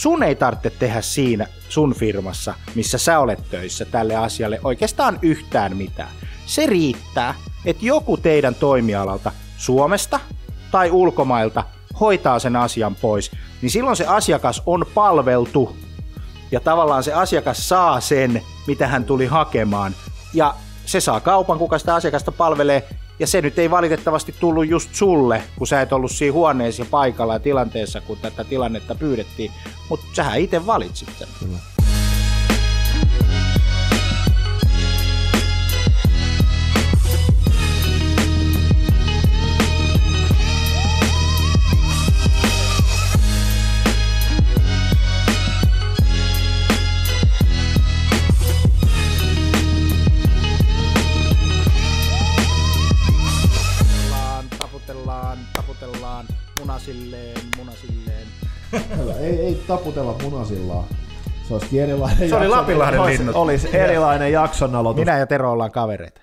sun ei tarvitse tehdä siinä sun firmassa, missä sä olet töissä tälle asialle oikeastaan yhtään mitään. Se riittää, että joku teidän toimialalta Suomesta tai ulkomailta hoitaa sen asian pois, niin silloin se asiakas on palveltu ja tavallaan se asiakas saa sen, mitä hän tuli hakemaan ja se saa kaupan, kuka sitä asiakasta palvelee ja se nyt ei valitettavasti tullut just sulle, kun sä et ollut siinä huoneessa ja paikalla ja tilanteessa, kun tätä tilannetta pyydettiin, mutta sähän itse valitsit sen. Kyllä. Taputella munasillaan. Se olisi erilainen Se oli Lapinlahden olisi, linnut. Olisi erilainen jakson aloitus. Minä ja Tero ollaan kavereita.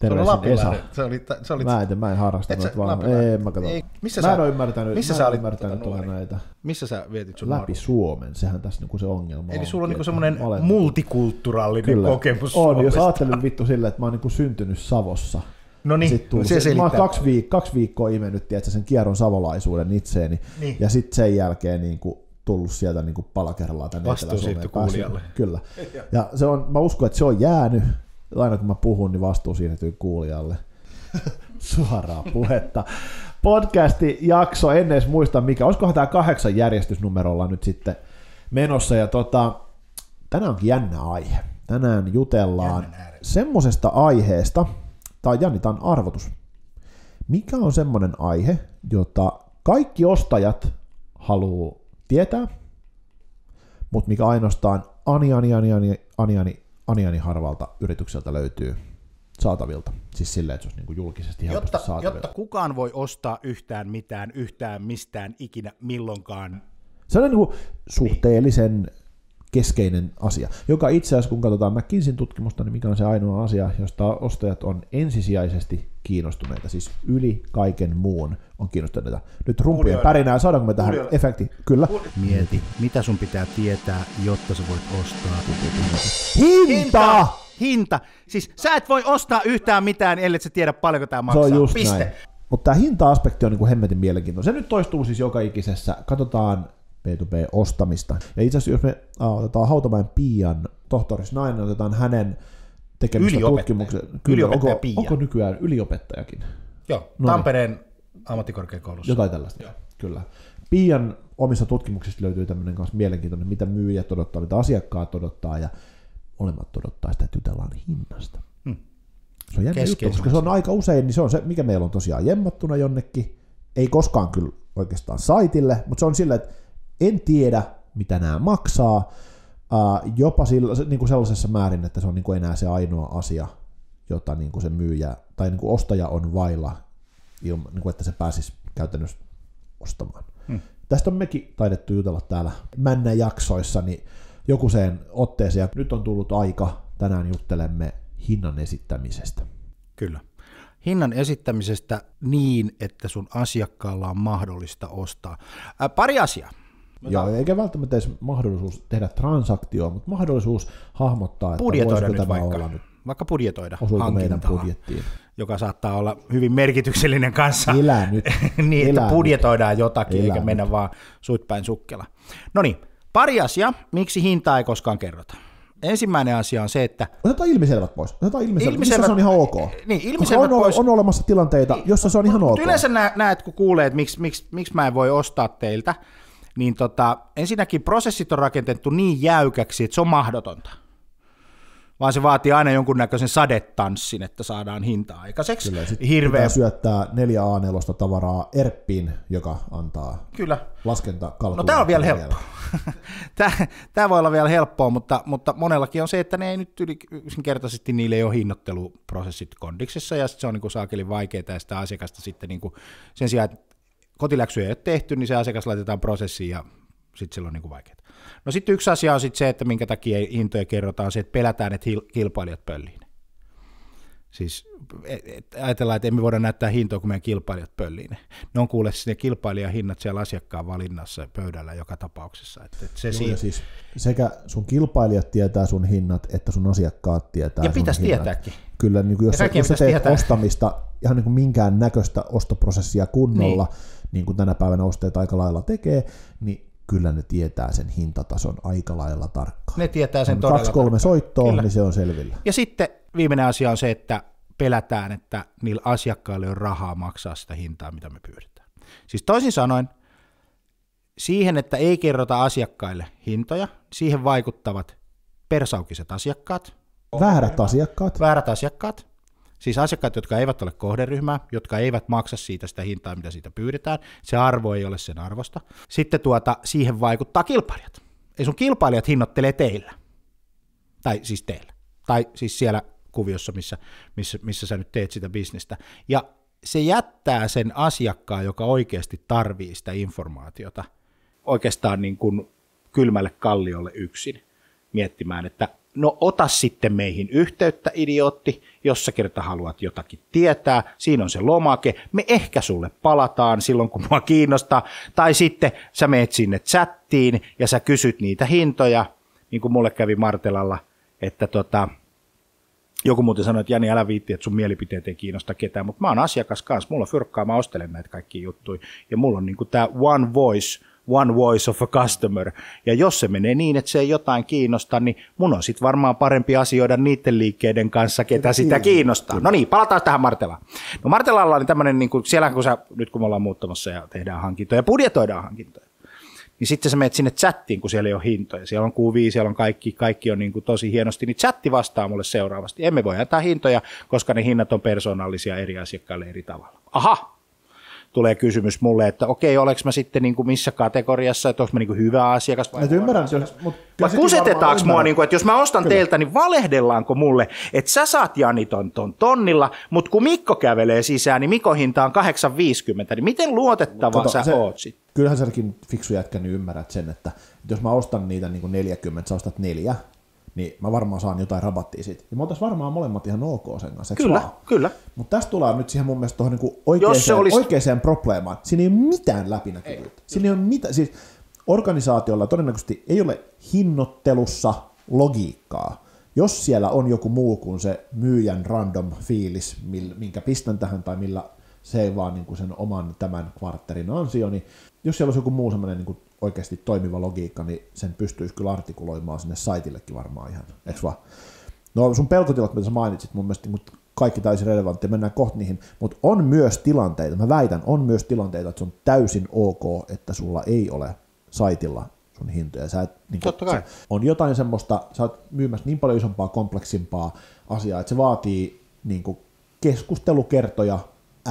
Terveisin Esa. Se oli, se oli... Mä en, mä en harrastanut vaan. Ei, mä katson. Ei, missä mä en sä, ole ymmärtänyt, missä sä olit ymmärtänyt tota näitä. Missä sä vietit sun Läpi nuoruuden? Suomen, sehän tässä niinku se ongelma Eli sulla on niinku semmoinen multikulturaalinen Kyllä. kokemus On, Suomesta. jos ajattelin vittu silleen, että mä oon niinku syntynyt Savossa, No niin, no se, se Mä oon kaksi, viik- kaksi viikkoa imennyt tiedätkö, sen kierron savolaisuuden itseeni, niin. ja sitten sen jälkeen niin kuin, tullut sieltä niin kuin pala kerrallaan tänne siirtyi kuulijalle. Kyllä. ja se on, mä uskon, että se on jäänyt, aina kun mä puhun, niin vastuu siirtyy kuulijalle. Suoraa puhetta. Podcasti jakso, en edes muista mikä, olisikohan tämä kahdeksan järjestysnumerolla nyt sitten menossa, ja tota, tänään onkin jännä aihe. Tänään jutellaan semmoisesta aiheesta, tai Janitan arvotus. Mikä on semmoinen aihe, jota kaikki ostajat haluaa tietää, mutta mikä ainoastaan ani, ani, ani, ani, ani, ani, ani, ani harvalta yritykseltä löytyy saatavilta. Siis silleen, että se olisi niin julkisesti helposti jotta, saatavilla. Jotta kukaan voi ostaa yhtään mitään, yhtään mistään ikinä milloinkaan. Se on niin kuin suhteellisen keskeinen asia, joka itse asiassa, kun katsotaan McKinseyn tutkimusta, niin mikä on se ainoa asia, josta ostajat on ensisijaisesti kiinnostuneita, siis yli kaiken muun on kiinnostuneita. Nyt rumpien pärinää, saadaanko me tähän Kuulijoille. efekti? Kyllä. Mieti, mitä sun pitää tietää, jotta sä voit ostaa. Hinta! Hinta! Siis sä et voi ostaa yhtään mitään, ellei sä tiedä paljonko tämä maksaa. Se on just Piste. näin. Mutta tämä hinta-aspekti on niin kuin hemmetin mielenkiintoinen. Se nyt toistuu siis joka ikisessä. Katsotaan B2B-ostamista. Ja itse asiassa jos me uh, otetaan Hautamäen Pian tohtoris nainen, otetaan hänen tekemistä tutkimuksia. Kyllä, onko, Pia. onko nykyään yliopettajakin? Joo, no Tampereen ammattikorkeakoulussa. Jotain tällaista, Joo. kyllä. Pian omissa tutkimuksissa löytyy tämmöinen kanssa mielenkiintoinen, mitä myyjät odottaa, mitä asiakkaat odottaa, ja molemmat odottaa sitä, että jutellaan hinnasta. Hmm. Se on jännä juttu, koska se on aika usein, niin se on se, mikä meillä on tosiaan jemmattuna jonnekin, ei koskaan kyllä oikeastaan saitille, mutta se on sillä, että en tiedä, mitä nämä maksaa, uh, jopa sillä, niin kuin sellaisessa määrin, että se on niin kuin enää se ainoa asia, jota niin kuin se myyjä tai niin kuin ostaja on vailla, niin kuin että se pääsisi käytännössä ostamaan. Hmm. Tästä on mekin taidettu jutella täällä Männä-jaksoissa, niin joku sen otteeseen, nyt on tullut aika, tänään juttelemme hinnan esittämisestä. Kyllä. Hinnan esittämisestä niin, että sun asiakkaalla on mahdollista ostaa. Ää, pari asiaa. Joo, eikä välttämättä edes mahdollisuus tehdä transaktioa, mutta mahdollisuus hahmottaa, että budjetoida nyt vaikka, olla nyt. vaikka budjetoida hankintaa, meidän budjettiin. joka saattaa olla hyvin merkityksellinen kanssa, Elä nyt. niin, Elä että budjetoidaan nyt. jotakin, Elä eikä nyt. mennä vaan suitpäin sukkela. No niin, pari asiaa, miksi hintaa ei koskaan kerrota. Ensimmäinen asia on se, että... Otetaan ilmiselvät pois. Otetaan ilmiselvät, ilmiselvät missä se on ihan ok. Niin, ilmiselvät on, pois. on olemassa tilanteita, jossa se on ihan ok. Yleensä näet, kun kuulee, että miksi, miksi, miksi mä en voi ostaa teiltä, niin tota, ensinnäkin prosessit on rakennettu niin jäykäksi, että se on mahdotonta. Vaan se vaatii aina jonkunnäköisen sadetanssin, että saadaan hintaa aikaiseksi. Kyllä, Hirveä... syöttää 4 a tavaraa Erppiin, joka antaa Kyllä. laskenta No tämä on vielä helppoa. tämä, tämä voi olla vielä helppoa, mutta, mutta monellakin on se, että ne ei nyt yksinkertaisesti, niille ei ole hinnoitteluprosessit kondiksessa, ja se on niin kuin saakelin vaikeaa, ja sitä asiakasta sitten niin kuin, sen sijaan, että kotiläksyjä ei ole tehty, niin se asiakas laitetaan prosessiin ja sitten sillä on niin vaikeaa. No sitten yksi asia on sitten se, että minkä takia hintoja kerrotaan, se, että pelätään, että kilpailijat pölliin. Siis et, ajatellaan, että emme voida näyttää hintoa, kun meidän kilpailijat pöllii ne. Ne on kuule sinne kilpailijahinnat siellä asiakkaan valinnassa pöydällä joka tapauksessa. Et, et se Joo, siinä, siis sekä sun kilpailijat tietää sun hinnat, että sun asiakkaat tietää ja pitäisi hinnat. tietääkin. Kyllä, niin kuin jos, jos sä teet tietää. ostamista ihan niin kuin minkään näköistä ostoprosessia kunnolla, niin. Niin kuin tänä päivänä ostajat aika lailla tekee, niin kyllä ne tietää sen hintatason aika lailla tarkkaan. Ne tietää sen todella kaksi kolme soittoa, Kyllä. niin se on selvillä. Ja sitten viimeinen asia on se, että pelätään, että niillä asiakkailla on rahaa maksaa sitä hintaa, mitä me pyydetään. Siis toisin sanoen, siihen, että ei kerrota asiakkaille hintoja, siihen vaikuttavat persaukiset asiakkaat, Väärät asiakkaat, väärät asiakkaat, siis asiakkaat, jotka eivät ole kohderyhmää, jotka eivät maksa siitä sitä hintaa, mitä siitä pyydetään, se arvo ei ole sen arvosta. Sitten tuota, siihen vaikuttaa kilpailijat. Ei sun kilpailijat hinnoittelee teillä, tai siis teillä, tai siis siellä kuviossa, missä, missä, missä sä nyt teet sitä bisnestä. Ja se jättää sen asiakkaan, joka oikeasti tarvii sitä informaatiota, oikeastaan niin kuin kylmälle kalliolle yksin miettimään, että no ota sitten meihin yhteyttä, idiootti, jos sä kerta haluat jotakin tietää, siinä on se lomake, me ehkä sulle palataan silloin, kun mua kiinnostaa, tai sitten sä meet sinne chattiin ja sä kysyt niitä hintoja, niin kuin mulle kävi Martelalla, että tota, joku muuten sanoi, että Jani, älä viitti, että sun mielipiteet ei kiinnosta ketään, mutta mä oon asiakas kanssa, mulla on fyrkkaa, mä ostelen näitä kaikkia juttuja, ja mulla on niinku tämä one voice, one voice of a customer, ja jos se menee niin, että se ei jotain kiinnosta, niin mun on sitten varmaan parempi asioida niiden liikkeiden kanssa, ketä sitä kiinnostaa. No niin, palataan tähän Martelaan. No Martelalla on tämmöinen, niin kuin, siellä kun sä, nyt kun me ollaan muuttamassa ja tehdään hankintoja, ja budjetoidaan hankintoja, niin sitten sä menet sinne chattiin, kun siellä ei ole hintoja. Siellä on kuvia, siellä on kaikki, kaikki on niin kuin tosi hienosti, niin chatti vastaa mulle seuraavasti. Emme voi antaa hintoja, koska ne hinnat on persoonallisia eri asiakkaille eri tavalla. Aha, tulee kysymys mulle, että okei, oleks mä sitten niin kuin missä kategoriassa, että onko mä niin kuin hyvä asiakas vai Et ymmärrän, jos, mut kyllä vai kusetetaanko mua, niin kuin, että jos mä ostan Kyllä. teiltä, niin valehdellaanko mulle, että sä saat Jani ton, ton tonnilla, mutta kun Mikko kävelee sisään, niin Mikon hinta on 8,50, niin miten luotettava Kato, sä se- oot sitten? Kyllähän säkin fiksu jätkä niin ymmärrät sen, että jos mä ostan niitä niin kuin 40, sä ostat neljä, niin mä varmaan saan jotain rabattia siitä. Ja me oltais varmaan molemmat ihan ok sen kanssa, Kyllä, vaan? kyllä. Mutta tässä tullaan nyt siihen mun mielestä tuohon niinku oikeaan, olisi- oikeaan probleemaan. Siinä ei ole mitään läpinäkyvyyttä. Siinä ei ole mitään, siis organisaatiolla todennäköisesti ei ole hinnoittelussa logiikkaa. Jos siellä on joku muu kuin se myyjän random fiilis, minkä pistän tähän tai millä se ei vaan niin kuin sen oman tämän kvartterin ansio, niin jos siellä olisi joku muu semmoinen niin oikeasti toimiva logiikka, niin sen pystyisi kyllä artikuloimaan sinne saitillekin varmaan ihan, eikö vaan? No sun pelkotilat, mitä sä mainitsit, mun mielestä niin kaikki täysin relevanttia, mennään kohta niihin, mutta on myös tilanteita, mä väitän, on myös tilanteita, että se on täysin ok, että sulla ei ole saitilla sun hintoja. Sä et, niin Totta kai. On jotain semmoista, sä oot myymässä niin paljon isompaa, kompleksimpaa asiaa, että se vaatii niin kuin keskustelukertoja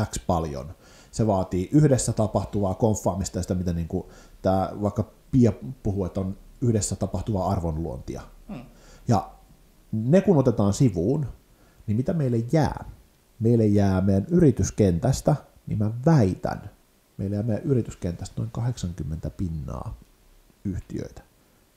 X paljon. Se vaatii yhdessä tapahtuvaa konfaamista ja sitä, mitä niin kuin tää, vaikka Pia puhuu, että on yhdessä tapahtuvaa arvonluontia. Hmm. Ja ne kun otetaan sivuun, niin mitä meille jää? Meille jää meidän yrityskentästä, niin mä väitän, meille jää meidän yrityskentästä noin 80 pinnaa yhtiöitä,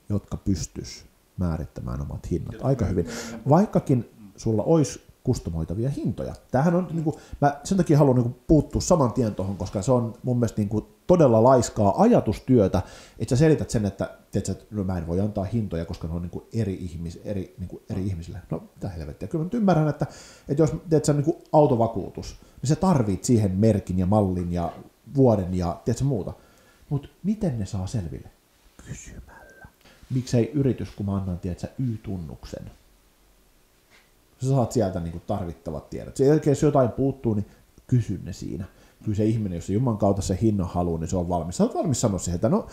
jotka pystys määrittämään omat hinnat aika hyvin. Vaikkakin sulla olisi kustomoitavia hintoja. Tämähän on, niin kuin, mä sen takia haluan niin kuin, puuttua saman tien tuohon, koska se on mun mielestä niin kuin, todella laiskaa ajatustyötä, että sä selität sen, että, tiedätkö, että no, mä en voi antaa hintoja, koska ne on niin kuin, eri, ihmis, eri, niin kuin, eri ihmisille. No, mitä helvettiä. Kyllä mä nyt ymmärrän, että, että jos tiedätkö, niin kuin autovakuutus, niin sä tarvit siihen merkin ja mallin ja vuoden ja tiedätkö, muuta. Mutta miten ne saa selville? Kysymällä. Miksei yritys, kun mä annan, tiedätkö, Y-tunnuksen, sä saat sieltä niin kuin tarvittavat tiedot. Sen jälkeen, jos jotain puuttuu, niin kysy ne siinä. Kyllä se ihminen, jos se Jumalan kautta se hinnan haluaa, niin se on valmis. Sä oot valmis sanoa siihen, että no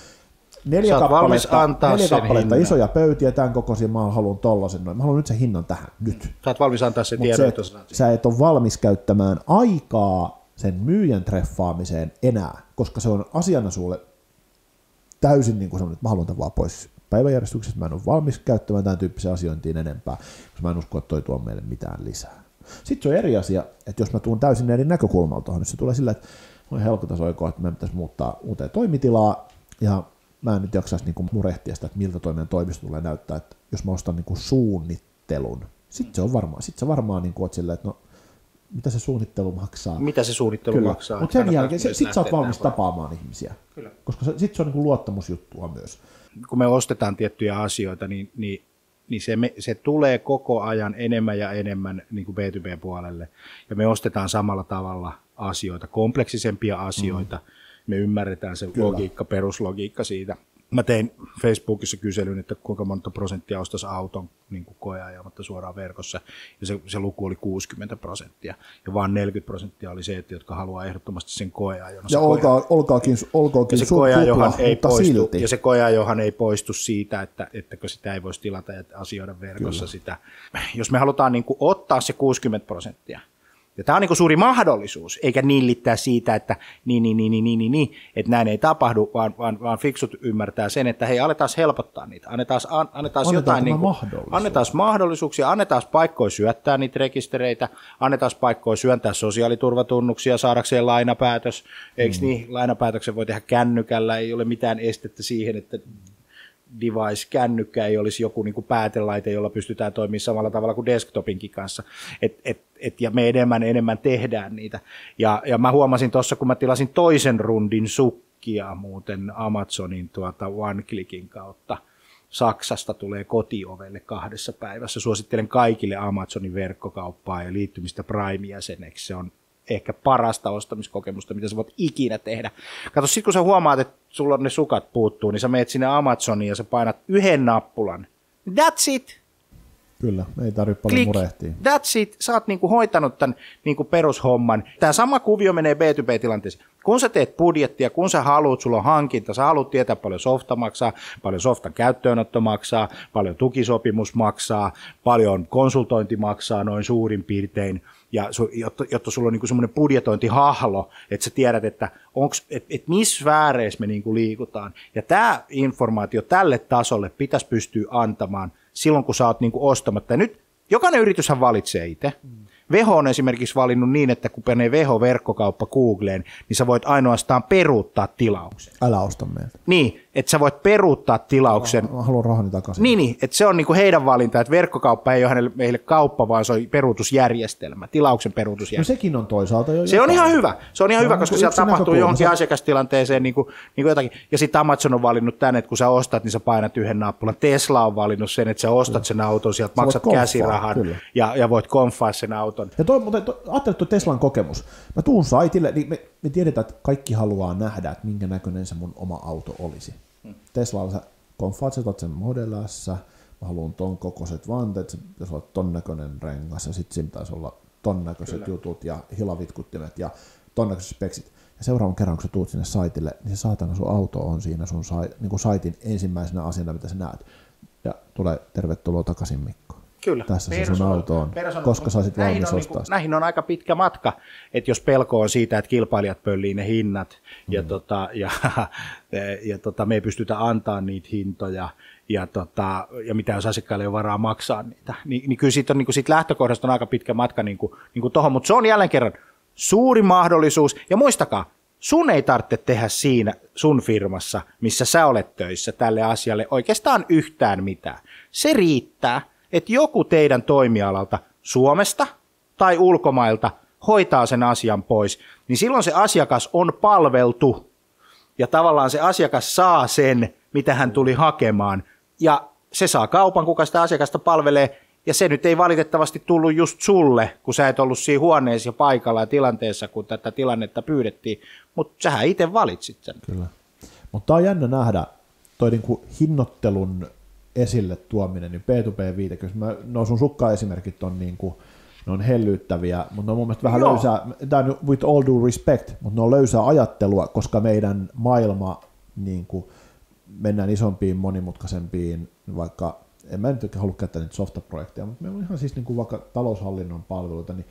neljä kappaletta, antaa neljä kappaletta hinnan. isoja pöytiä, tämän kokoisia, mä haluan tollasen noin. Mä haluan nyt sen hinnan tähän, nyt. Sä oot valmis antaa sen tiedon, se, että että sä saat sä et ole valmis käyttämään aikaa sen myyjän treffaamiseen enää, koska se on asiana sulle täysin niin kuin semmoinen, että mä haluan tämän vaan pois päiväjärjestyksestä, mä en ole valmis käyttämään tämän tyyppisen asiointiin enempää, koska mä en usko, että toi tuo meille mitään lisää. Sitten se on eri asia, että jos mä tuun täysin eri näkökulmalta tuohon, niin se tulee sillä, että voi helkotas oiko, että meidän pitäisi muuttaa uuteen toimitilaa, ja mä en nyt jaksaisi niinku murehtia sitä, että miltä toi meidän toimisto tulee näyttää, että jos mä ostan niinku suunnittelun, sitten se on varmaan, sit sä varmaan niinku oot silleen, että no mitä se suunnittelu maksaa. Mitä se suunnittelu Kyllä. maksaa. Mutta sen jälkeen, sit, myös sit sä oot valmis tapaamaan ihmisiä. Kyllä. Koska se, sit se on niin kuin luottamusjuttua myös. Kun me ostetaan tiettyjä asioita, niin, niin, niin se, me, se tulee koko ajan enemmän ja enemmän niin kuin B2B-puolelle. Ja me ostetaan samalla tavalla asioita, kompleksisempia asioita. Mm. Me ymmärretään se Kyllä. logiikka, peruslogiikka siitä. Mä tein Facebookissa kyselyn, että kuinka monta prosenttia ostaisi auton niin kuin koeajamatta suoraan verkossa, ja se, se luku oli 60 prosenttia. Ja vaan 40 prosenttia oli se, että jotka haluaa ehdottomasti sen koeajon. Se Ja koe- olkaa, olkaakin, olkaakin ja se koeajohan ei poistu, silti. ja se koeajohan ei poistu siitä, että, ettäkö sitä ei voisi tilata ja asioida verkossa Kyllä. sitä. Jos me halutaan niin kuin ottaa se 60 prosenttia, ja tämä on niin suuri mahdollisuus, eikä nillittää siitä, että niin, niin, niin, niin, niin, niin, niin että näin ei tapahdu, vaan, vaan, vaan fiksut ymmärtää sen, että hei, aletaan helpottaa niitä, annetaan, an, annetaan jotain, niin kuin, annetaan mahdollisuuksia, annetaan paikkoja syöttää niitä rekistereitä, annetaan paikkoja syöntää sosiaaliturvatunnuksia saadakseen lainapäätös, eikö mm. niin, lainapäätöksen voi tehdä kännykällä, ei ole mitään estettä siihen, että device, kännykkä ei olisi joku niin kuin päätelaite, jolla pystytään toimimaan samalla tavalla kuin desktopinkin kanssa. Et, et, et, ja me enemmän enemmän tehdään niitä. Ja, ja mä huomasin tuossa, kun mä tilasin toisen rundin sukkia muuten Amazonin tuota OneClickin kautta, Saksasta tulee kotiovelle kahdessa päivässä. Suosittelen kaikille Amazonin verkkokauppaa ja liittymistä Prime-jäseneksi. Se on ehkä parasta ostamiskokemusta, mitä sä voit ikinä tehdä. Kato, sit kun sä huomaat, että sulla on ne sukat puuttuu, niin sä meet sinne Amazoniin ja sä painat yhden nappulan. That's it. Kyllä, ei tarvitse paljon Klik. murehtia. That's it. Sä oot niinku hoitanut tämän niinku perushomman. Tämä sama kuvio menee B2B-tilanteeseen. Kun sä teet budjettia, kun sä haluat, sulla on hankinta, sä haluat tietää paljon softa maksaa, paljon softan käyttöönotto maksaa, paljon tukisopimus maksaa, paljon konsultointi maksaa noin suurin piirtein, ja su, jotta, jotta sulla on niinku semmoinen budjetointihahlo, että sä tiedät, että onks, et, et missä sfääreissä me niinku liikutaan. Ja tämä informaatio tälle tasolle pitäisi pystyä antamaan silloin, kun sä oot niinku ostamatta. Ja nyt jokainen yrityshän valitsee itse. Veho on esimerkiksi valinnut niin, että kun panee Veho-verkkokauppa Googleen, niin sä voit ainoastaan peruuttaa tilauksen. Älä osta meiltä. Niin, että sä voit peruuttaa tilauksen. Mä haluan rahani takaisin. Niin, niin että se on niinku heidän valinta, että verkkokauppa ei ole hänelle, meille kauppa, vaan se on peruutusjärjestelmä, tilauksen No peruutusjärjestelmä. sekin on toisaalta jo Se on jotain. ihan hyvä. Se on ihan Se hyvä, on koska niinku siellä tapahtuu johonkin Se- asiakastilanteeseen niin kuin, niin kuin jotakin. Ja sitten Amazon on valinnut tänne, että kun sä ostat, niin sä painat yhden nappulan. Tesla on valinnut sen, että sä ostat sen auton, sieltä voit maksat konfaa, käsirahan kyllä. ja, ja voit konfaa sen auton. Ja toi, mutta toi, ajattele tuo Teslan kokemus. Mä tuun saitille, niin me, me tiedetään, että kaikki haluaa nähdä, että minkä näköinen se mun oma auto olisi. Hmm. Teslalla sä konfaat, sä sen Model S, mä haluan ton kokoiset vanteet, se pitäisi olla ton näköinen rengas, ja sitten siinä pitäisi olla ton näköiset jutut ja hilavitkuttimet ja ton näköiset speksit. Ja seuraavan kerran, kun sä tuut sinne saitille, niin se saatana sun auto on siinä sun sai, niin kuin saitin ensimmäisenä asiana, mitä sä näet. Ja tulee tervetuloa takaisin Mikko. Kyllä. Tässä se sun auto on. persona- Koska sä olisit näihin valmis on ostaa niinku, sitä. Näihin on aika pitkä matka, että jos pelko on siitä, että kilpailijat pöllii ne hinnat Mm. ja, tota, ja, ja tota, me ei pystytä antaa niitä hintoja ja, tota, ja mitä jos asiakkaille ei ole varaa maksaa niitä, niin, niin kyllä siitä, on, niin kuin siitä lähtökohdasta on aika pitkä matka niin kuin, niin kuin tohon, mutta se on jälleen kerran suuri mahdollisuus ja muistakaa, sun ei tarvitse tehdä siinä sun firmassa, missä sä olet töissä tälle asialle oikeastaan yhtään mitään. Se riittää, että joku teidän toimialalta Suomesta tai ulkomailta hoitaa sen asian pois, niin silloin se asiakas on palveltu ja tavallaan se asiakas saa sen, mitä hän tuli hakemaan ja se saa kaupan, kuka sitä asiakasta palvelee ja se nyt ei valitettavasti tullut just sulle, kun sä et ollut siinä huoneessa ja paikalla ja tilanteessa, kun tätä tilannetta pyydettiin, mutta sähän itse valitsit sen. Kyllä. Mutta on jännä nähdä toi niinku hinnoittelun esille tuominen, niin P2P-viitekehys, mä, no sun sukka-esimerkit on niinku, ne on hellyyttäviä, mutta ne on mun mielestä vähän Joo. löysää, tämä with all due respect, mutta ne on löysää ajattelua, koska meidän maailma niin kuin, mennään isompiin, monimutkaisempiin, vaikka en mä nyt halua käyttää niitä softaprojekteja, mutta meillä on ihan siis niin kuin vaikka taloushallinnon palveluita, niin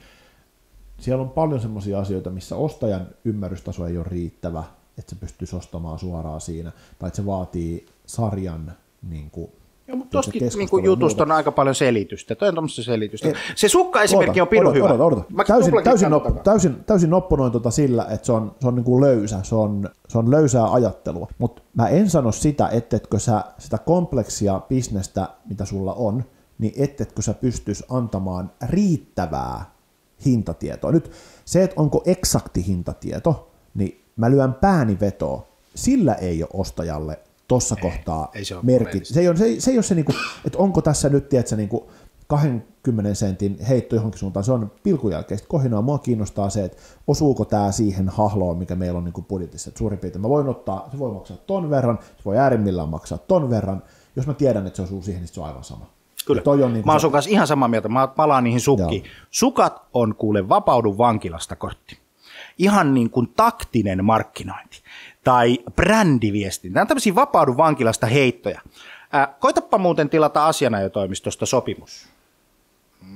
siellä on paljon sellaisia asioita, missä ostajan ymmärrystaso ei ole riittävä, että se pystyisi ostamaan suoraan siinä, tai että se vaatii sarjan niin kuin, Joo, mutta tuostakin niin jutusta on aika paljon selitystä. Toi on tuommoista selitystä. Et- se sukka-esimerkki on pirun hyvä. odota, Täysin, täysin, nop, täysin, täysin opponoin tota sillä, että se on, se on niinku löysä, se on, se on löysää ajattelua. Mutta mä en sano sitä, ettetkö sä sitä kompleksia bisnestä, mitä sulla on, niin ettetkö sä pystyisi antamaan riittävää hintatietoa. Nyt se, että onko eksakti hintatieto, niin mä lyön pääni vetoa, sillä ei ole ostajalle tuossa kohtaa ei se merkit. Se ei ole se, ei, se, ei ole se niinku, että onko tässä nyt, tiedätkö, niinku 20 sentin heitto johonkin suuntaan, se on pilkujälkeistä kohinaa. Mua kiinnostaa se, että osuuko tämä siihen hahloon, mikä meillä on niinku budjetissa. että suurin piirtein mä voin ottaa, se voi maksaa ton verran, se voi äärimmillään maksaa ton verran. Jos mä tiedän, että se osuu siihen, niin se on aivan sama. Kyllä. Toi on niin mä oon sun kanssa ihan samaa mieltä. Mä palaan niihin sukkiin. Joo. Sukat on kuule vapaudu vankilasta kortti. Ihan niin kuin taktinen markkinointi tai brändiviestintä. Nämä on tämmöisiä vapaudu vankilasta heittoja. Ää, koitapa muuten tilata asianajotoimistosta sopimus.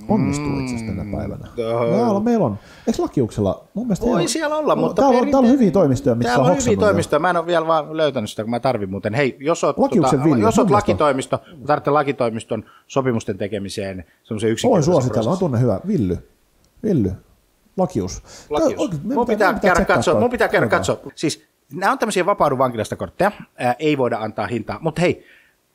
Onnistuu itse asiassa tänä päivänä. Täällä meillä on, eikö Lakiuksella? Mun mielestä Voi siellä olla, mutta... Täällä, on, täällä on hyviä toimistoja, mitkä täällä on, hyviä toimistoja. Mä en ole vielä vaan löytänyt sitä, kun mä tarvin muuten. Hei, jos oot, Lakiuksen tota, Villi, jos oot lakitoimisto, tarvitset lakitoimiston sopimusten tekemiseen semmoisen Voin yksinkertaisen suositella, on tunne hyvä. Villy. Villy. Lakius. Lakius. Tää- oikein, Mun pitää käydä tsekkaa katsoa, mun pitää käydä katsoa. Siis nämä on tämmöisiä vapaudu vankilasta kortteja, ää, ei voida antaa hintaa, mutta hei,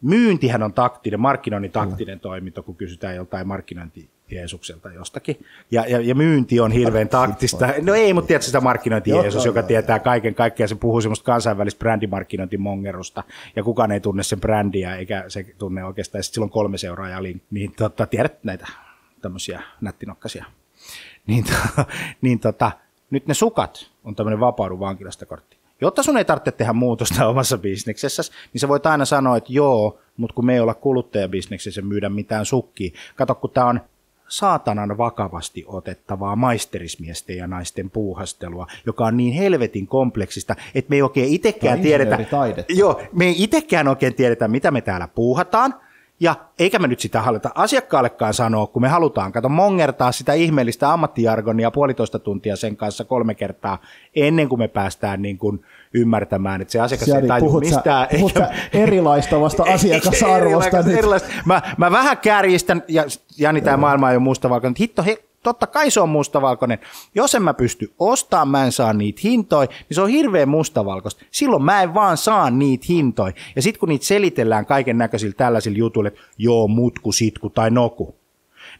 myyntihän on taktinen, markkinoinnin taktinen toiminto, kun kysytään joltain markkinointi Jeesukselta jostakin. Ja, ja, ja myynti on hirveän taktista. No ei, mutta tiedätkö sitä markkinointi Jeesus, joka tietää kaiken kaikkiaan. Se puhuu semmoista kansainvälistä brändimarkkinointimongerusta. Ja kukaan ei tunne sen brändiä, eikä se tunne oikeastaan. Ja sitten silloin kolme seuraajaa, niin, niin tota, tiedät näitä tämmöisiä nättinokkasia niin, to, niin tota, nyt ne sukat on tämmöinen vapaudu vankilasta kortti. Jotta sun ei tarvitse tehdä muutosta omassa bisneksessä, niin sä voit aina sanoa, että joo, mutta kun me ei olla kuluttajabisneksessä myydä mitään sukkia. Kato, kun tämä on saatanan vakavasti otettavaa maisterismiesten ja naisten puuhastelua, joka on niin helvetin kompleksista, että me ei oikein itsekään tiedetä, joo, me ei itsekään oikein tiedetä, mitä me täällä puuhataan, ja eikä me nyt sitä haluta asiakkaallekaan sanoa, kun me halutaan, kato, mongertaa sitä ihmeellistä ammattijargonia puolitoista tuntia sen kanssa kolme kertaa, ennen kuin me päästään niin kuin ymmärtämään, että se asiakas Siari, ei tajua puhut mistään. Sä, puhut sä erilaistavasta asiakasarvosta Erilaista- nyt. erilaista. Mä, mä vähän kärjistän, ja Jani, tämä maailma on jo mustavalkoinen, että hitto, he, totta kai se on mustavalkoinen. Jos en mä pysty ostamaan, mä en saa niitä hintoja, niin se on hirveän mustavalkoista. Silloin mä en vaan saa niitä hintoja. Ja sitten kun niitä selitellään kaiken näköisillä tällaisilla jutuilla, että joo, mutku, sitku tai noku,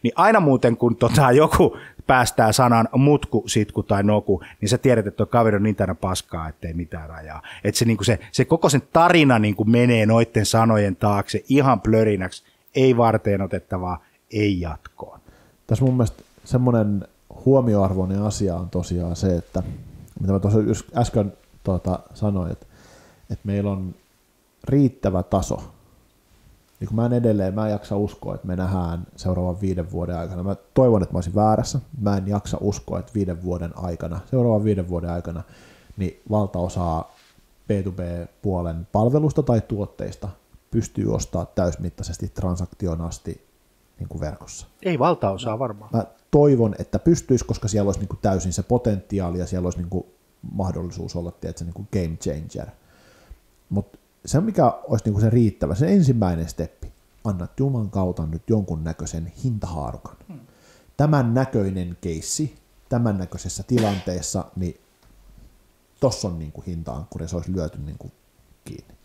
niin aina muuten kun tota, joku päästää sanan mutku, sitku tai noku, niin sä tiedät, että tuo kaveri on niin täynnä paskaa, ettei mitään rajaa. Että se, niinku se, se koko sen tarina niinku menee noiden sanojen taakse ihan plörinäksi, ei varteen otettavaa, ei jatkoon. Tässä mun mielestä semmoinen huomioarvoinen asia on tosiaan se, että mitä mä tuossa äsken tuota, sanoin, että, että meillä on riittävä taso. Niin mä en edelleen, mä en jaksa uskoa, että me nähdään seuraavan viiden vuoden aikana. Mä toivon, että mä olisin väärässä. Mä en jaksa uskoa, että viiden vuoden aikana, seuraavan viiden vuoden aikana, niin valtaosaa B2B-puolen palvelusta tai tuotteista pystyy ostamaan täysmittaisesti transaktion asti niin kuin verkossa. Ei valtaosaa varmaan. Mä toivon, että pystyisi, koska siellä olisi niin kuin täysin se potentiaali ja siellä olisi niin kuin mahdollisuus olla tiedätkö, niin kuin game changer. Mutta se, mikä olisi niin kuin se riittävä, se ensimmäinen steppi, annat Juman kautta nyt jonkun näköisen hintahaarukan. Hmm. Tämän näköinen keissi, tämän näköisessä tilanteessa, niin tossa on niin kuin hinta-ankkuri, se olisi lyöty niin kuin kiinni.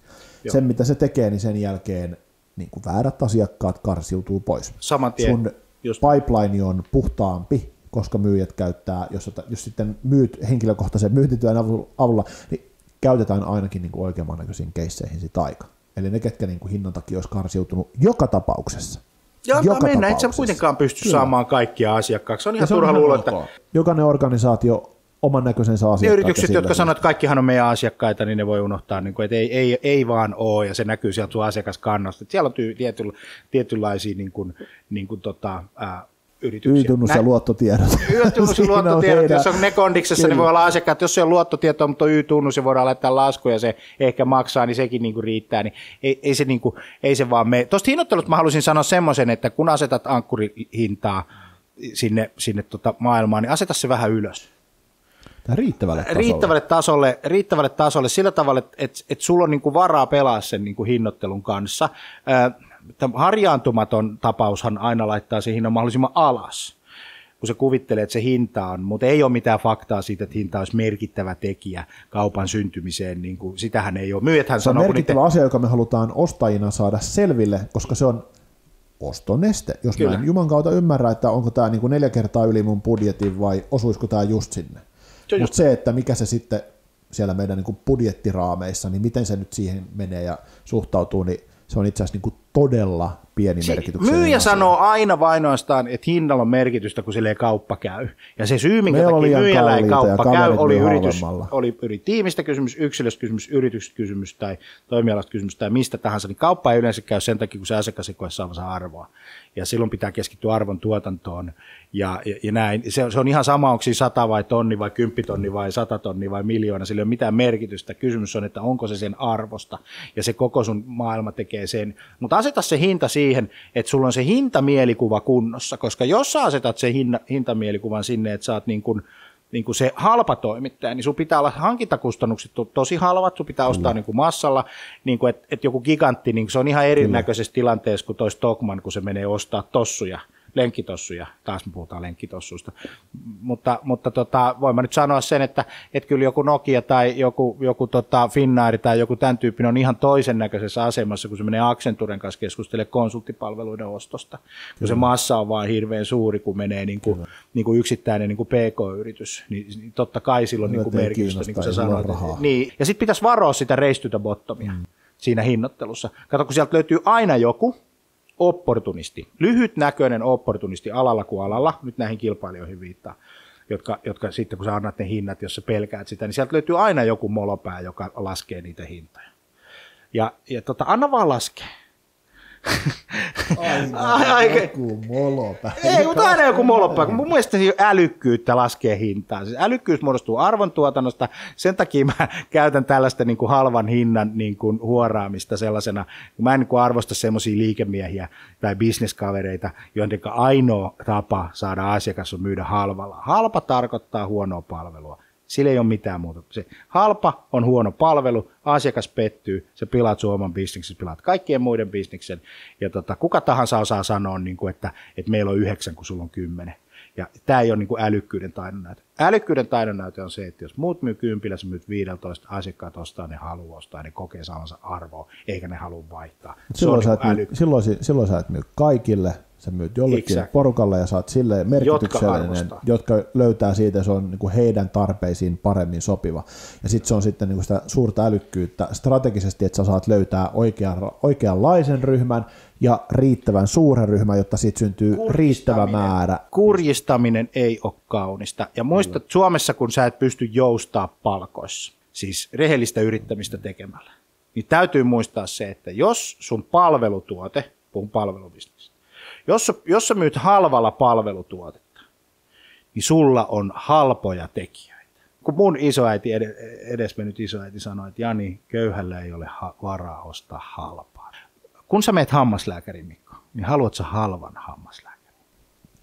Joo. Sen, mitä se tekee, niin sen jälkeen niin kuin väärät asiakkaat karsiutuu pois. Saman tien. Sun Just. pipeline on puhtaampi, koska myyjät käyttää, jos, jos sitten myyt henkilökohtaisen myyntityön avu- avulla, niin käytetään ainakin niin kuin oikeamman näköisiin keisseihin sitä aika. Eli ne, ketkä niin kuin hinnan takia olisi karsiutunut joka tapauksessa. Joo, joka joka mennä, et sä kuitenkaan pysty Kyllä. saamaan kaikkia asiakkaaksi. On Ja ihan on turha luulla, että Jokainen organisaatio oman näköisensä ne asiakkaat. yritykset, sillä jotka sanoo, että kaikkihan on meidän asiakkaita, niin ne voi unohtaa, niin kuin, että ei, ei, ei vaan ole, ja se näkyy sieltä sun asiakaskannasta. Siellä on ty, tiety, tietynlaisia niin kuin, niin kuin, tota, ää, yrityksiä. Y-tunnus ja luottotiedot. Y-tunnus ja luottotiedot, jos on Nekondiksessa, niin Kyllä. voi olla asiakkaat, jos se on luottotieto, mutta on Y-tunnus ja voidaan laittaa lasku ja se ehkä maksaa, niin sekin niin kuin riittää, niin ei, ei, se, niin kuin, ei se vaan mene. Tuosta hinnoittelusta mä haluaisin sanoa semmoisen, että kun asetat ankkurihintaa sinne, sinne tota maailmaan, niin aseta se vähän ylös Tämä riittävälle tasolle. riittävälle tasolle, riittävälle tasolle sillä tavalla, että et, et sulla on niinku varaa pelaa sen niinku hinnoittelun kanssa. Tämä harjaantumaton tapaushan aina laittaa sen hinnan mahdollisimman alas, kun se kuvittelee, että se hinta on, mutta ei ole mitään faktaa siitä, että hinta olisi merkittävä tekijä kaupan syntymiseen. Niin kuin, sitähän ei ole. Myyjäthän Se on sanoo, merkittävä asia, joka me halutaan ostajina saada selville, koska se on ostoneste. Jos Kyllä. mä en Juman kautta ymmärrä, että onko tämä niinku neljä kertaa yli mun budjetin vai osuisiko tämä just sinne. Mutta se, että mikä se sitten siellä meidän niinku budjettiraameissa, niin miten se nyt siihen menee ja suhtautuu, niin se on itse asiassa niin todella pieni si- merkitys. Myyjä sanoo aina vainoistaan, että hinnalla on merkitystä, kun sille ei kauppa käy. Ja se syy, minkä Meillä takia myyjällä ei kauppa käy, oli, yritys, oli yri tiimistä kysymys, yksilöstä kysymys, yrityksestä kysymys tai toimialasta kysymys tai mistä tahansa, niin kauppa ei yleensä käy sen takia, kun se asiakas ei koe saavansa arvoa. Ja silloin pitää keskittyä arvon tuotantoon ja, ja, ja näin. Se, se, on ihan sama, onko siinä sata vai tonni vai kymppitonni vai sata tonni vai miljoona, sillä ei ole mitään merkitystä. Kysymys on, että onko se sen arvosta ja se koko sun maailma tekee sen. Mutta aseta se hinta siihen, että sulla on se hintamielikuva kunnossa, koska jos sä asetat se hinta, hintamielikuvan sinne, että sä oot niin kuin, niin kuin se halpa toimittaja, niin sun pitää olla hankintakustannukset tosi halvat, sun pitää ostaa niin kuin massalla, niin kuin, että, että joku gigantti, niin se on ihan erinäköisessä Kyllä. tilanteessa kuin toi Stockman, kun se menee ostaa tossuja lenkkitossuja, taas me puhutaan lenkkitossuista, mutta, mutta tota, voin mä nyt sanoa sen, että, että kyllä joku Nokia tai joku, joku tota Finnair tai joku tämän tyyppinen on ihan toisen näköisessä asemassa, kun se menee Accenturen kanssa keskustelemaan konsulttipalveluiden ostosta, kun kyllä. se massa on vaan hirveän suuri, kun menee niin kuin, niin kuin yksittäinen niin kuin PK-yritys, niin, niin totta kai silloin niin kuin merkitystä, niin kuin sä sanoit. Niin. Ja sitten pitäisi varoa sitä reistytä bottomia mm. siinä hinnoittelussa. Kato, kun sieltä löytyy aina joku, opportunisti, lyhytnäköinen opportunisti alalla kuin alalla, nyt näihin kilpailijoihin viittaa, jotka, jotka sitten kun sä annat ne hinnat, jos sä pelkäät sitä, niin sieltä löytyy aina joku molopää, joka laskee niitä hintoja. Ja, ja tota, anna vaan laskea. Aina ai, joku molopä. Ei, mutta aina joku molopä. Mun mielestä älykkyyttä laskee hintaa. Siis älykkyys muodostuu arvontuotannosta. Sen takia mä käytän tällaista niin kuin halvan hinnan niin kuin huoraamista sellaisena. Mä en niin kuin arvosta semmoisia liikemiehiä tai bisneskavereita, joiden ainoa tapa saada asiakas on myydä halvalla. Halpa tarkoittaa huonoa palvelua. Sillä ei ole mitään muuta. Se halpa on huono palvelu, asiakas pettyy, se pilaat sun oman bisneksen, pilaat kaikkien muiden bisneksen. Ja tota, kuka tahansa osaa sanoa, niin kuin, että, että meillä on yhdeksän, kun sulla on kymmenen. Ja tämä ei ole niin kuin älykkyyden taidon näyte. Älykkyyden taidon näyte on se, että jos muut myy kympillä, sä myyt 15, asiakkaat ostaa, ne haluaa ostaa, ne kokee saavansa arvoa, eikä ne halua vaihtaa. Silloin, sä, niin myy, silloin, silloin sä et myy kaikille, sä myyt jollekin exactly. porukalle ja saat sille merkityksellinen, jotka, jotka löytää siitä, se on niin kuin heidän tarpeisiin paremmin sopiva. Ja sitten se on sitten niin kuin sitä suurta älykkyyttä strategisesti, että sä saat löytää oikean, oikeanlaisen ryhmän ja riittävän suuren ryhmän, jotta siitä syntyy riittävä määrä. Kurjistaminen ei ole kaunista. Ja muista, että Suomessa kun sä et pysty joustaa palkoissa, siis rehellistä yrittämistä tekemällä, niin täytyy muistaa se, että jos sun palvelutuote, puhun palvelubisnes, jos, jos sä myyt halvalla palvelutuotetta, niin sulla on halpoja tekijöitä. Kun mun isoäiti, edesmennyt isoäiti sanoi, että Jani, köyhällä ei ole varaa ostaa halpaa. Kun sä meet hammaslääkärin, Mikko, niin haluat sä halvan hammaslääkärin?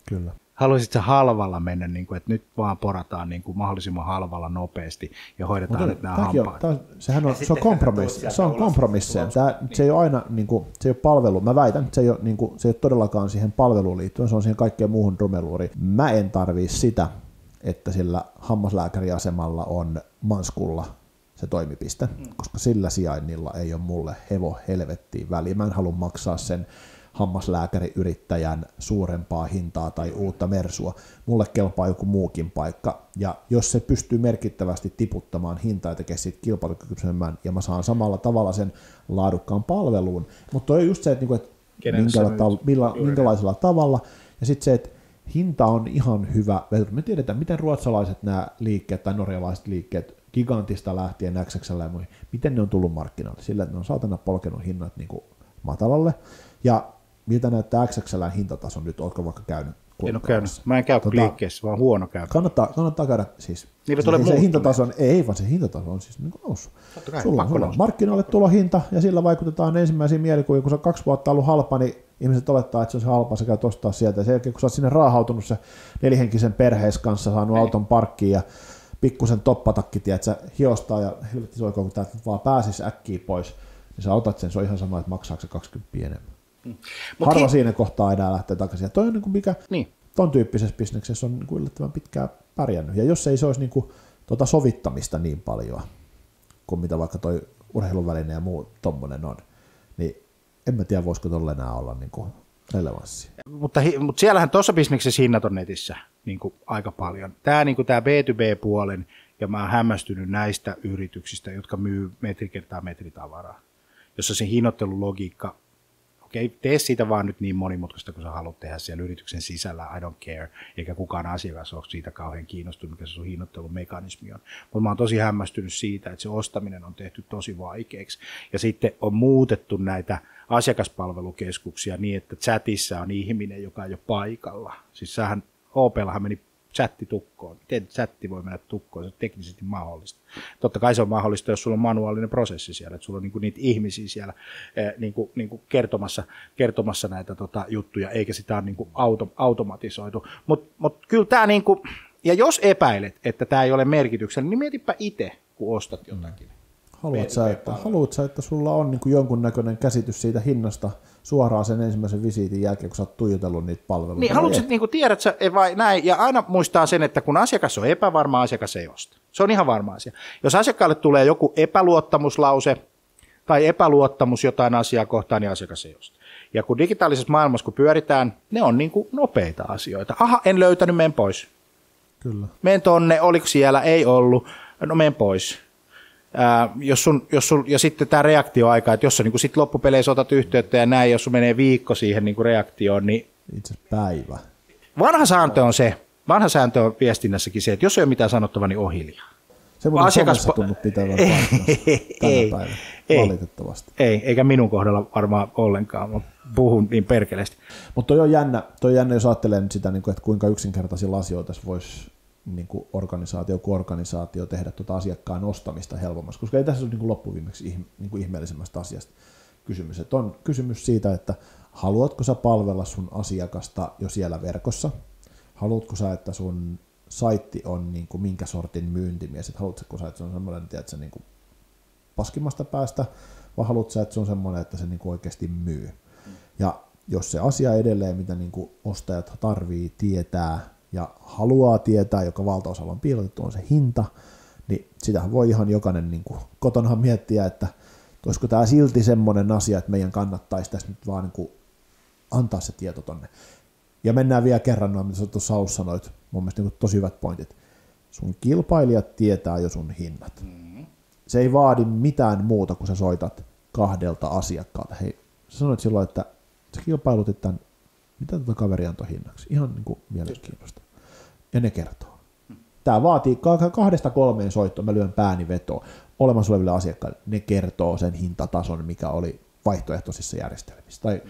Kyllä haluaisit sä halvalla mennä, niin kuin, että nyt vaan porataan niin kuin mahdollisimman halvalla nopeasti ja hoidetaan Mutta, nyt nämä hampaat. On, sehän on, se on kompromissi. Se on kompromissi. Tämä, niin. Se ei ole aina niin kuin, se ei ole palvelu. Mä väitän, että se ei ole, niin kuin, se ei ole todellakaan siihen palveluun liittyen, se on siihen kaikkeen muuhun drumeluuriin. Mä en tarvii sitä, että sillä hammaslääkäriasemalla on manskulla se toimipiste, mm. koska sillä sijainnilla ei ole mulle hevo helvettiin väliä. Mä en halua maksaa sen hammaslääkäriyrittäjän suurempaa hintaa tai uutta mersua. Mulle kelpaa joku muukin paikka, ja jos se pystyy merkittävästi tiputtamaan hintaa ja tekee siitä kilpailukykyisemmän, ja mä saan samalla tavalla sen laadukkaan palveluun, mutta on just se, että, niinku, että minkäla- ta- millä, minkälaisella tavalla, ja sitten se, että hinta on ihan hyvä. Me tiedetään, miten ruotsalaiset nämä liikkeet tai norjalaiset liikkeet gigantista lähtien XXL ja muihin, miten ne on tullut markkinoille, sillä että ne on saatana polkenut hinnat niin kuin matalalle. Ja miltä näyttää XXL hintataso nyt, oletko vaikka käynyt en ole käynyt. Mä en käy tota, liikkeessä, vaan huono käy. Kannattaa, kannattaa käydä siis. Niin se, se hintataso on, ei vaan se hintataso on siis niin kuin noussut. Kai, sulla, sulla on markkinoille tulohinta ja sillä vaikutetaan ensimmäisiin mielikuviin. Kun se on kaksi vuotta ollut halpa, niin ihmiset olettaa, että se on halpa, sä käyt ostaa sieltä. Ja sen jälkeen, kun sä oot sinne raahautunut se nelihenkisen perhees kanssa, saanut ei. auton parkkiin ja pikkusen toppatakki, tiedät, sä hiostaa ja helvetti soikoon, kun täältä vaan pääsisi äkkiä pois, niin sä otat sen, se on ihan sama, että maksaako se 20 enemmän. Mm. Harva hi- siinä kohtaa enää lähtee takaisin. Ja toi on niin kuin mikä niin. ton tyyppisessä bisneksessä on niin kuin yllättävän pitkään pärjännyt. Ja jos ei se olisi niin kuin, tuota sovittamista niin paljon kuin mitä vaikka toi urheilun väline ja muu tommonen on, niin en mä tiedä voisiko tolle enää olla niin kuin relevanssia. Mutta, mutta siellähän tuossa bisneksessä hinnat on netissä niin kuin aika paljon. Tämä, niin kuin tämä B2B-puolen, ja mä oon hämmästynyt näistä yrityksistä, jotka myy metri kertaa metritavaraa, jossa se hinnoittelulogiikka okei, tee siitä vaan nyt niin monimutkaista, kun sä haluat tehdä siellä yrityksen sisällä, I don't care, eikä kukaan asiakas ole siitä kauhean kiinnostunut, mikä se sun hinnoittelumekanismi on. Mutta mä oon tosi hämmästynyt siitä, että se ostaminen on tehty tosi vaikeaksi. Ja sitten on muutettu näitä asiakaspalvelukeskuksia niin, että chatissa on ihminen, joka ei ole paikalla. Siis sähän meni chatti tukkoon. Miten chatti voi mennä tukkoon? Se on teknisesti mahdollista. Totta kai se on mahdollista, jos sulla on manuaalinen prosessi siellä, että sulla on niinku niitä ihmisiä siellä eh, niinku, niinku kertomassa, kertomassa näitä tota, juttuja, eikä sitä ole niinku auto, automatisoitu. Mutta mut kyllä tämä, niinku, ja jos epäilet, että tämä ei ole merkityksellä, niin mietipä itse, kun ostat jotakin. Haluat sä, että, haluat sä, että sulla on niin jonkunnäköinen käsitys siitä hinnasta suoraan sen ensimmäisen visiitin jälkeen, kun sä oot tuijotellut niitä palveluita? Niin, haluatko, niin kuin tiedät sä, vai näin, ja aina muistaa sen, että kun asiakas on epävarma, asiakas ei osta. Se on ihan varma asia. Jos asiakkaalle tulee joku epäluottamuslause tai epäluottamus jotain asiaa kohtaan, niin asiakas ei osta. Ja kun digitaalisessa maailmassa, kun pyöritään, ne on niin kuin nopeita asioita. Aha, en löytänyt, menen pois. Kyllä. Menen tonne, oliko siellä, ei ollut, no menen pois Ää, jos sun, jos sun, ja sitten tämä reaktioaika, että jos sä niin sit loppupeleissä otat yhteyttä ja näin, jos sun menee viikko siihen niin reaktioon, niin... Itse päivä. Vanha sääntö on se, vanha sääntö on viestinnässäkin se, että jos ei ole mitään sanottavaa, niin ohiljaa. Se voi asiakas... tunnu pitävän ei, ei, päivänä, ei, valitettavasti. Ei, eikä minun kohdalla varmaan ollenkaan, mutta puhun niin perkeleesti. Mutta toi on jännä, toi on jännä jos ajattelee nyt sitä, niin että kuinka yksinkertaisilla asioita voisi niin kuin organisaatio kuin organisaatio tehdä tuota asiakkaan ostamista helpommaksi, koska ei tässä ole niin kuin loppuviimeksi niin kuin ihmeellisemmästä asiasta kysymys. Että on kysymys siitä, että haluatko sä palvella sun asiakasta jo siellä verkossa, haluatko sä, että sun saitti on niin kuin minkä sortin myyntimies, että haluatko sä, että se on semmoinen, tiedätkö, niin kuin paskimmasta päästä, vai haluatko sä, että se on semmoinen, että se niin kuin oikeasti myy. Ja jos se asia edelleen, mitä niin kuin ostajat tarvii tietää, ja haluaa tietää, joka valtaosalla on piilotettu, on se hinta, niin sitähän voi ihan jokainen niin kuin, kotonahan miettiä, että olisiko tämä silti semmoinen asia, että meidän kannattaisi tässä nyt vaan niin kuin, antaa se tieto tonne. Ja mennään vielä kerran noin, mitä tuossa alussa sanoit, mun mielestä niin tosi hyvät pointit. Sun kilpailijat tietää jo sun hinnat. Mm-hmm. Se ei vaadi mitään muuta, kun sä soitat kahdelta asiakkaalta. Hei, sä sanoit silloin, että sä kilpailutit tämän mitä tuota kaveri antoi hinnaksi. Ihan niin kuin mielenkiintoista. Ja ne kertoo. Tämä vaatii kahdesta kolmeen soittoa, mä lyön pääni vetoon. Olemassa oleville asiakkaille ne kertoo sen hintatason, mikä oli vaihtoehtoisissa järjestelmissä. Tai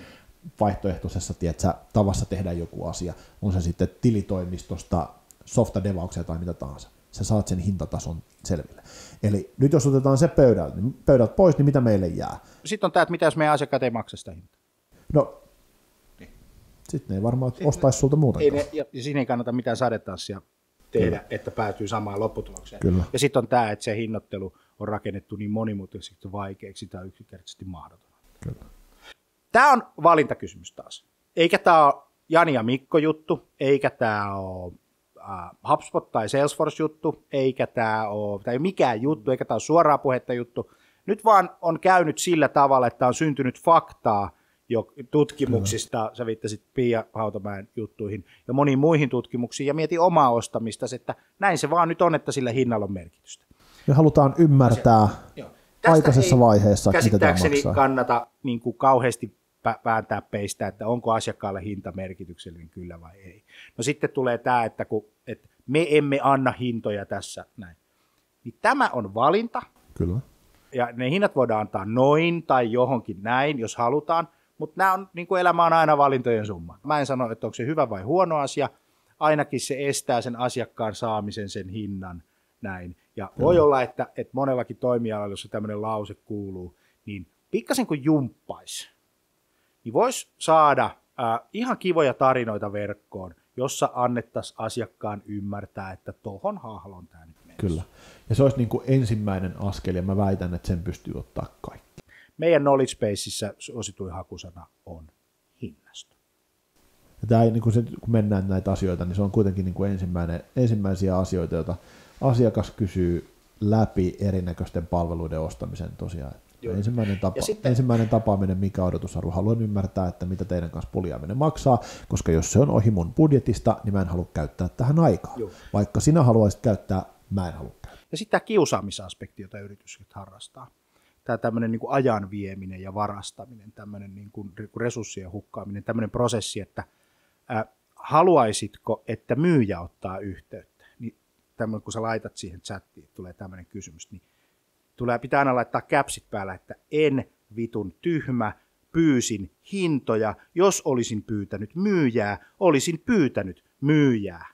vaihtoehtoisessa tiedätkö, tavassa tehdä joku asia. On se sitten tilitoimistosta, softadevauksia tai mitä tahansa. Sä saat sen hintatason selville. Eli nyt jos otetaan se pöydältä, niin pöydältä pois, niin mitä meille jää? Sitten on tämä, että mitä jos meidän asiakkaat ei maksa sitä hintaa? No sitten ne ei varmaan Sitten ostaisi sulta muuta. Ei ne, ja, ja siinä ei kannata mitään sadetanssia tehdä, Kyllä. että päätyy samaan lopputulokseen. Kyllä. Ja sitten on tämä, että se hinnoittelu on rakennettu niin monimutkaiseksi vaikeaksi tai yksinkertaisesti mahdoton. Kyllä. Tämä on valintakysymys taas. Eikä tämä ole Jani ja Mikko juttu, eikä tämä ole äh, HubSpot tai Salesforce juttu, eikä tämä ole, tai mikään juttu, eikä tämä ole suoraa puhetta juttu. Nyt vaan on käynyt sillä tavalla, että on syntynyt faktaa, jo tutkimuksista, sä viittasit Pia Hautamäen juttuihin ja moniin muihin tutkimuksiin ja mieti omaa ostamista, että näin se vaan nyt on, että sillä hinnalla on merkitystä. Me halutaan ymmärtää se, aikaisessa ei vaiheessa, mitä kannata niin kuin kauheasti vääntää peistä, että onko asiakkaalle hinta merkityksellinen kyllä vai ei. No sitten tulee tämä, että, kun, että me emme anna hintoja tässä näin. Niin tämä on valinta. Kyllä. Ja ne hinnat voidaan antaa noin tai johonkin näin, jos halutaan. Mutta nämä on, niin kuin elämä on aina valintojen summa. Mä en sano, että onko se hyvä vai huono asia. Ainakin se estää sen asiakkaan saamisen, sen hinnan, näin. Ja mm. voi olla, että, että monellakin toimialalla, jossa tämmöinen lause kuuluu, niin pikkasen kuin jumppais, niin voisi saada äh, ihan kivoja tarinoita verkkoon, jossa annettaisiin asiakkaan ymmärtää, että tohon hahlon tämä nyt mennessä. Kyllä. Ja se olisi niin kuin ensimmäinen askel, ja mä väitän, että sen pystyy ottaa kaikki meidän knowledge baseissa osituin hakusana on hinnasto. Ja tämä, niin kun, se, kun mennään näitä asioita, niin se on kuitenkin niin kuin ensimmäinen, ensimmäisiä asioita, joita asiakas kysyy läpi erinäköisten palveluiden ostamisen tosiaan. Ensimmäinen, tapa, sitten, ensimmäinen tapaaminen, mikä odotusarvo. Haluan ymmärtää, että mitä teidän kanssa puljaaminen maksaa, koska jos se on ohi mun budjetista, niin mä en halua käyttää tähän aikaa. Joo. Vaikka sinä haluaisit käyttää, mä en halua käyttää. Ja sitten tämä kiusaamisaspekti, jota yritykset harrastaa. Tämä tämmöinen niin ajan vieminen ja varastaminen, tämmöinen niin kuin resurssien hukkaaminen, tämmöinen prosessi, että ää, haluaisitko, että myyjä ottaa yhteyttä? Niin tämmöinen, kun sä laitat siihen chattiin, tulee tämmöinen kysymys, niin tulee, pitää aina laittaa käpsit päällä, että en vitun tyhmä, pyysin hintoja, jos olisin pyytänyt myyjää, olisin pyytänyt myyjää.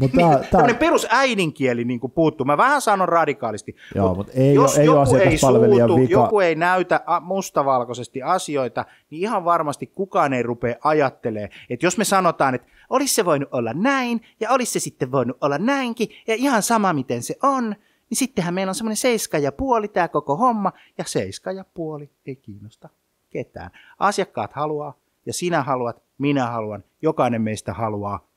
Mutta niin, tää, tää... perus äidinkieli niin kuin puuttuu. Mä vähän sanon radikaalisti. Joo, mut mutta ei, jos ei joku ei suutu, vika. joku ei näytä mustavalkoisesti asioita, niin ihan varmasti kukaan ei rupea ajattelee, että jos me sanotaan, että olisi se voinut olla näin, ja olisi se sitten voinut olla näinkin, ja ihan sama miten se on, niin sittenhän meillä on semmoinen seiska ja puoli tämä koko homma, ja seiska ja puoli ei kiinnosta ketään. Asiakkaat haluaa, ja sinä haluat, minä haluan, jokainen meistä haluaa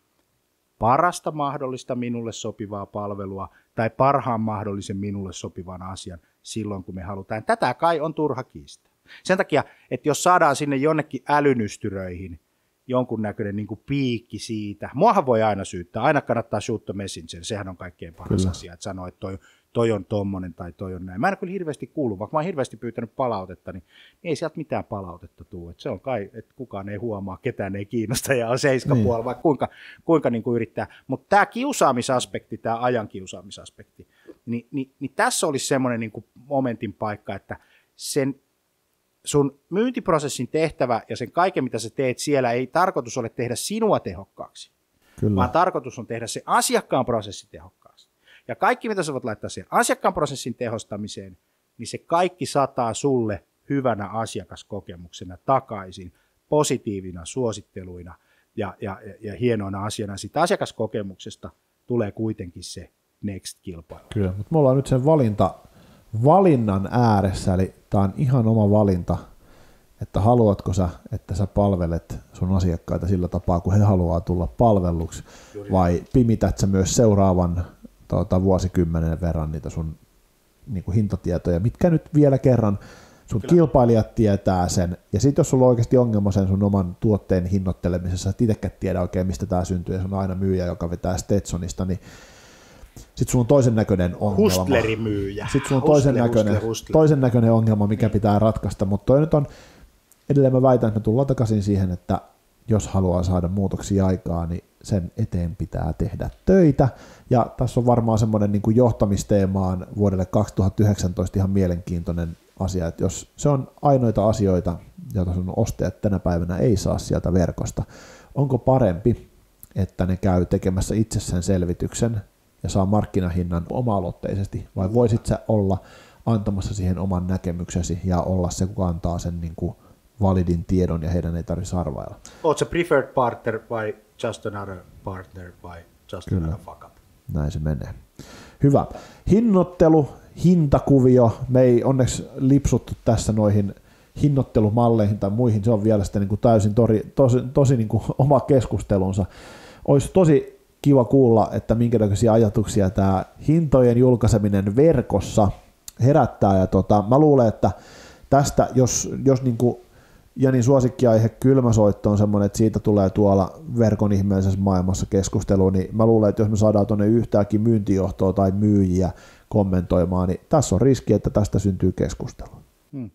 parasta mahdollista minulle sopivaa palvelua tai parhaan mahdollisen minulle sopivan asian silloin, kun me halutaan. Tätä kai on turha kiistää. Sen takia, että jos saadaan sinne jonnekin älynystyröihin jonkunnäköinen niin piikki siitä, muahan voi aina syyttää, aina kannattaa shoot the messenger, sehän on kaikkein paras Kyllä. asia, että sanoo, että toi toi on tommonen tai toi on näin. Mä en kyllä hirveästi kuulu, vaikka mä oon hirveästi pyytänyt palautetta, niin ei sieltä mitään palautetta tule. Et se on kai, että kukaan ei huomaa, ketään ei kiinnosta ja on seiska niin. vaikka kuinka, kuinka niin kuin yrittää. Mutta tämä kiusaamisaspekti, tämä ajan kiusaamisaspekti, niin, niin, niin tässä olisi semmoinen niin kuin momentin paikka, että sen sun myyntiprosessin tehtävä ja sen kaiken, mitä sä teet siellä, ei tarkoitus ole tehdä sinua tehokkaaksi, Kyllä. vaan tarkoitus on tehdä se asiakkaan prosessi tehokkaaksi. Ja kaikki, mitä sä voit laittaa siihen asiakkaan prosessin tehostamiseen, niin se kaikki sataa sulle hyvänä asiakaskokemuksena takaisin, positiivina suositteluina ja, ja, ja hienoina asiana. Siitä asiakaskokemuksesta tulee kuitenkin se next kilpailu. Kyllä, mutta me ollaan nyt sen valinta, valinnan ääressä, eli tämä on ihan oma valinta, että haluatko sä, että sä palvelet sun asiakkaita sillä tapaa, kun he haluaa tulla palvelluksi, vai pimität sä myös seuraavan tuota, vuosikymmenen verran niitä sun niin kuin hintatietoja, mitkä nyt vielä kerran sun Kyllä. kilpailijat tietää sen, ja sitten jos sulla on oikeasti ongelma sen sun oman tuotteen hinnoittelemisessa, että itsekään tiedä oikein, mistä tämä syntyy, ja se on aina myyjä, joka vetää Stetsonista, niin sitten sulla on toisen näköinen ongelma. Hustlerimyyjä. Sitten sulla on toisen, hustler, näköinen, hustler. toisen näköinen ongelma, mikä niin. pitää ratkaista, mutta toi nyt on, edelleen mä väitän, että me tullaan takaisin siihen, että jos haluaa saada muutoksia aikaa, niin sen eteen pitää tehdä töitä. Ja tässä on varmaan semmoinen niin kuin johtamisteemaan vuodelle 2019 ihan mielenkiintoinen asia, että jos se on ainoita asioita, joita sun ostajat tänä päivänä ei saa sieltä verkosta, onko parempi, että ne käy tekemässä itse sen selvityksen ja saa markkinahinnan oma-aloitteisesti, vai voisit sä olla antamassa siihen oman näkemyksesi ja olla se, kuka antaa sen niin kuin validin tiedon ja heidän ei tarvitse arvailla. Oletko se preferred partner vai just another partner vai just Kyllä. another fuck up? Näin se menee. Hyvä. Hinnoittelu, hintakuvio, me ei onneksi lipsuttu tässä noihin hinnoittelumalleihin tai muihin, se on vielä sitten niin kuin täysin tori, tosi, tosi niin kuin oma keskustelunsa. Olisi tosi kiva kuulla, että minkä näköisiä ajatuksia tämä hintojen julkaiseminen verkossa herättää. Ja tota, mä luulen, että tästä, jos, jos niin kuin Janin suosikkiaihe kylmäsoitto on semmoinen, että siitä tulee tuolla verkon ihmeellisessä maailmassa keskustelu, niin mä luulen, että jos me saadaan tuonne yhtäänkin myyntijohtoa tai myyjiä kommentoimaan, niin tässä on riski, että tästä syntyy keskustelu. Hmm.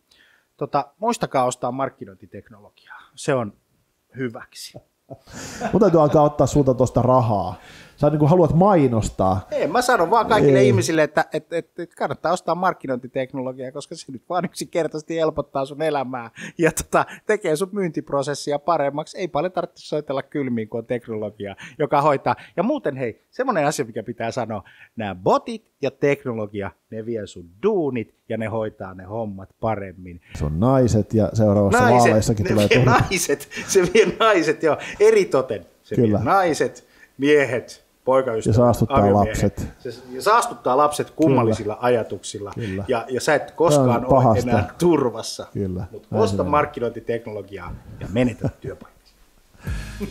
Tota, muistakaa ostaa markkinointiteknologiaa. Se on hyväksi. Mutta täytyy alkaa ottaa sulta tuosta rahaa sä niin kuin haluat mainostaa. Ei, mä sanon vaan kaikille Ei. ihmisille, että, että, että, että kannattaa ostaa markkinointiteknologiaa, koska se nyt vaan yksinkertaisesti helpottaa sun elämää ja tota, tekee sun myyntiprosessia paremmaksi. Ei paljon tarvitse soitella kylmiin, kun on teknologia, joka hoitaa. Ja muuten hei, semmoinen asia, mikä pitää sanoa, nämä botit ja teknologia, ne vie sun duunit ja ne hoitaa ne hommat paremmin. Se on naiset ja seuraavassa naiset, vaaleissakin ne tulee vie naiset, se vie naiset, joo, eri toten. Se Kyllä. vie naiset, miehet, poikaystävät, ja saastuttaa lapset. Se, ja saastuttaa lapset kummallisilla Kyllä. ajatuksilla. Kyllä. Ja, ja sä et koskaan ole enää turvassa. Kyllä. Mutta osta markkinointiteknologiaa ja menetä työpaikkaa.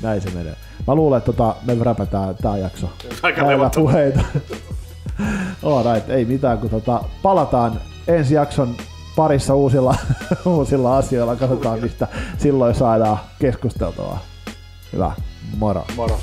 Näin se menee. Mä luulen, että tota, me räpätään tämä jakso. Aika puheita. Alright, ei mitään, kun tota, palataan ensi jakson parissa uusilla, uusilla asioilla. Katsotaan, mistä silloin saadaan keskusteltavaa. Hyvä. Moro. Moro.